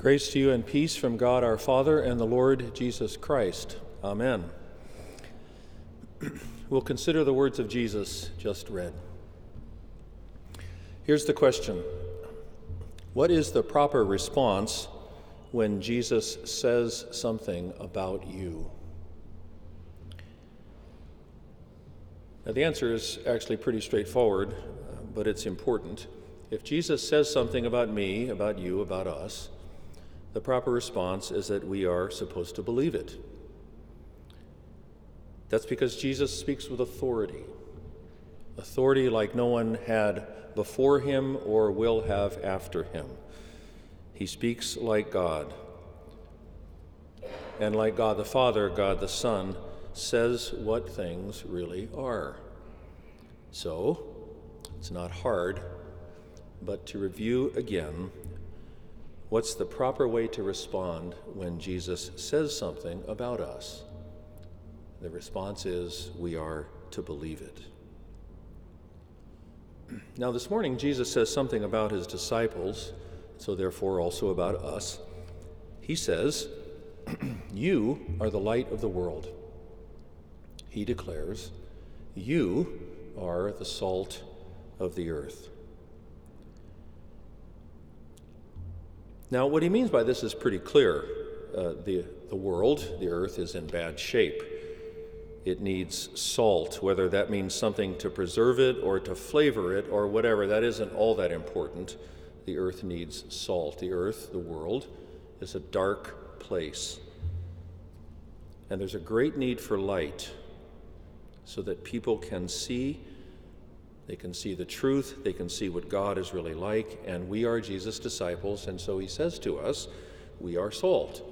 Grace to you and peace from God our Father and the Lord Jesus Christ. Amen. we'll consider the words of Jesus just read. Here's the question What is the proper response when Jesus says something about you? Now, the answer is actually pretty straightforward, uh, but it's important. If Jesus says something about me, about you, about us, the proper response is that we are supposed to believe it. That's because Jesus speaks with authority. Authority like no one had before him or will have after him. He speaks like God. And like God the Father, God the Son says what things really are. So, it's not hard, but to review again What's the proper way to respond when Jesus says something about us? The response is we are to believe it. Now, this morning, Jesus says something about his disciples, so therefore also about us. He says, You are the light of the world. He declares, You are the salt of the earth. Now, what he means by this is pretty clear. Uh, the, the world, the earth, is in bad shape. It needs salt, whether that means something to preserve it or to flavor it or whatever, that isn't all that important. The earth needs salt. The earth, the world, is a dark place. And there's a great need for light so that people can see they can see the truth, they can see what God is really like, and we are Jesus' disciples, and so he says to us, We are salt,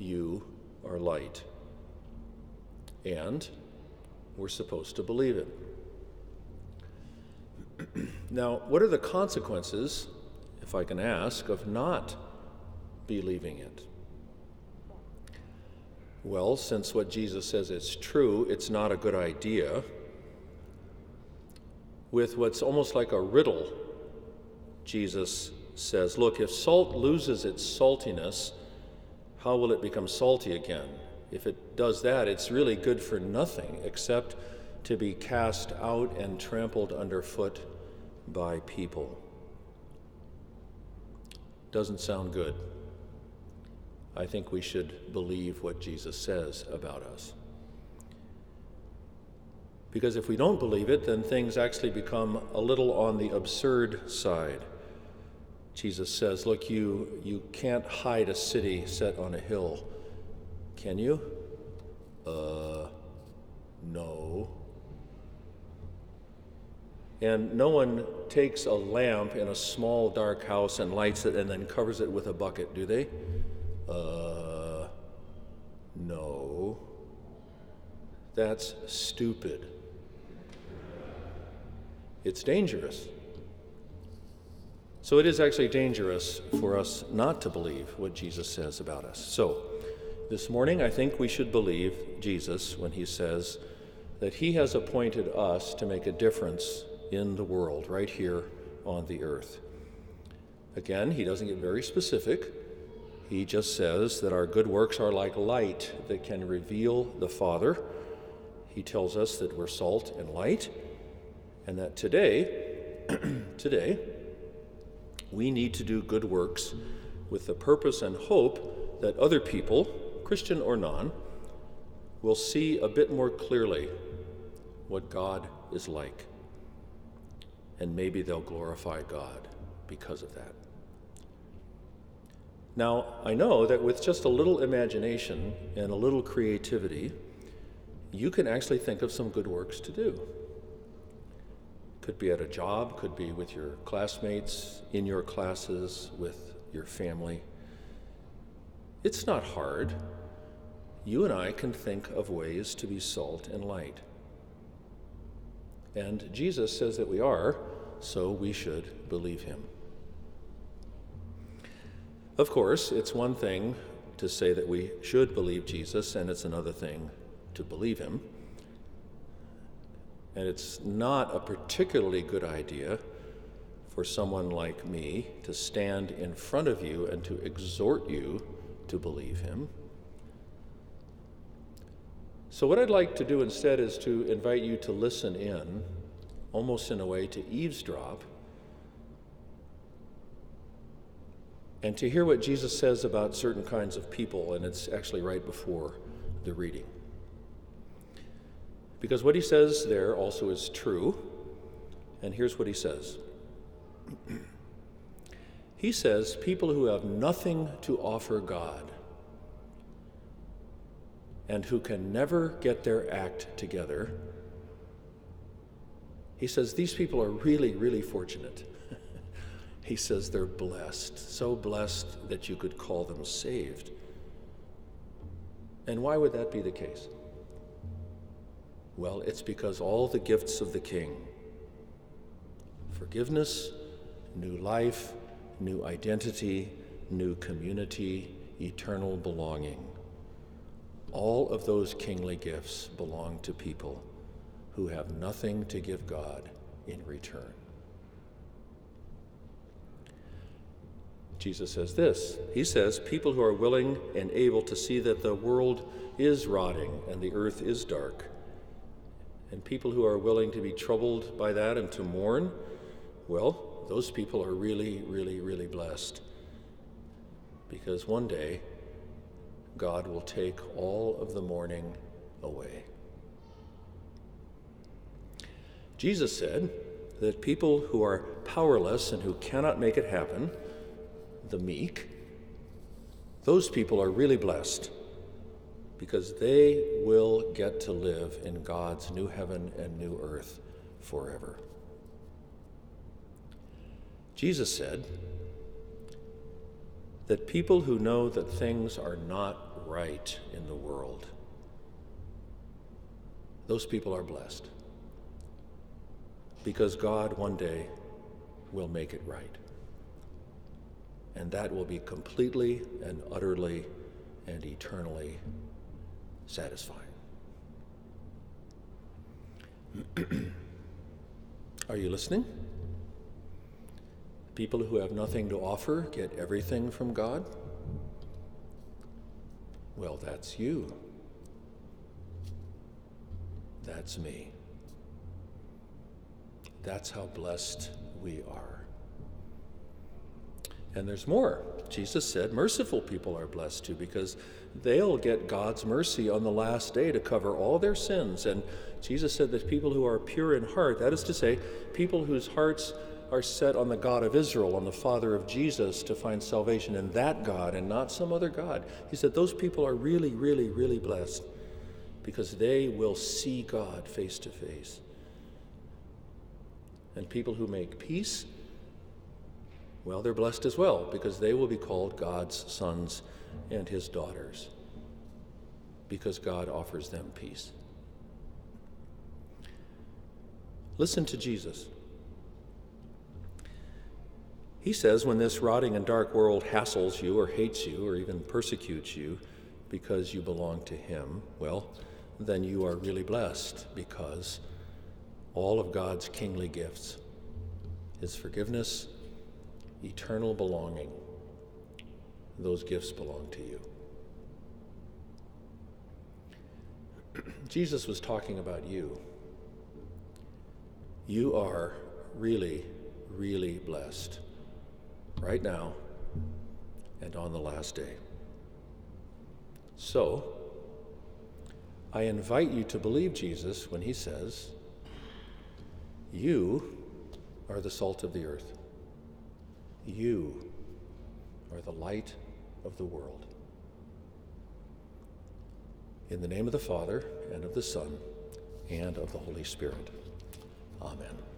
you are light. And we're supposed to believe it. now, what are the consequences, if I can ask, of not believing it? Well, since what Jesus says is true, it's not a good idea with what's almost like a riddle. Jesus says, Look, if salt loses its saltiness, how will it become salty again? If it does that, it's really good for nothing except to be cast out and trampled underfoot by people. Doesn't sound good. I think we should believe what Jesus says about us. Because if we don't believe it, then things actually become a little on the absurd side. Jesus says, Look, you, you can't hide a city set on a hill. Can you? Uh, no. And no one takes a lamp in a small dark house and lights it and then covers it with a bucket, do they? Uh, no. That's stupid. It's dangerous. So it is actually dangerous for us not to believe what Jesus says about us. So this morning, I think we should believe Jesus when he says that he has appointed us to make a difference in the world right here on the earth. Again, he doesn't get very specific. He just says that our good works are like light that can reveal the Father. He tells us that we're salt and light and that today, today, we need to do good works with the purpose and hope that other people, Christian or non, will see a bit more clearly what God is like. And maybe they'll glorify God because of that. Now, I know that with just a little imagination and a little creativity, you can actually think of some good works to do. Could be at a job, could be with your classmates, in your classes, with your family. It's not hard. You and I can think of ways to be salt and light. And Jesus says that we are, so we should believe him. Of course, it's one thing to say that we should believe Jesus, and it's another thing to believe him. And it's not a particularly good idea for someone like me to stand in front of you and to exhort you to believe him. So, what I'd like to do instead is to invite you to listen in, almost in a way to eavesdrop, and to hear what Jesus says about certain kinds of people, and it's actually right before the reading. Because what he says there also is true, and here's what he says He says, People who have nothing to offer God and who can never get their act together, he says, These people are really, really fortunate. he says they're blessed, so blessed that you could call them saved. And why would that be the case? Well, it's because all the gifts of the King forgiveness, new life, new identity, new community, eternal belonging all of those kingly gifts belong to people who have nothing to give God in return. Jesus says this He says, People who are willing and able to see that the world is rotting and the earth is dark, and people who are willing to be troubled by that and to mourn, well, those people are really, really, really blessed. Because one day, God will take all of the mourning away. Jesus said that people who are powerless and who cannot make it happen, the meek, those people are really blessed because they will get to live in God's new heaven and new earth forever. Jesus said that people who know that things are not right in the world, those people are blessed because God one day will make it right. And that will be completely and utterly and eternally satisfying. are you listening? People who have nothing to offer get everything from God? Well, that's you. That's me. That's how blessed we are. And there's more. Jesus said merciful people are blessed too because they'll get God's mercy on the last day to cover all their sins. And Jesus said that people who are pure in heart, that is to say, people whose hearts are set on the God of Israel, on the Father of Jesus, to find salvation in that God and not some other God. He said those people are really, really, really blessed because they will see God face to face. And people who make peace, well, they're blessed as well because they will be called God's sons and his daughters because God offers them peace. Listen to Jesus. He says when this rotting and dark world hassles you or hates you or even persecutes you because you belong to Him, well, then you are really blessed because all of God's kingly gifts, His forgiveness, eternal belonging, those gifts belong to you. Jesus was talking about you. You are really, really blessed right now and on the last day. So, I invite you to believe Jesus when he says, You are the salt of the earth. You are the light of the world. In the name of the Father, and of the Son, and of the Holy Spirit. Amen.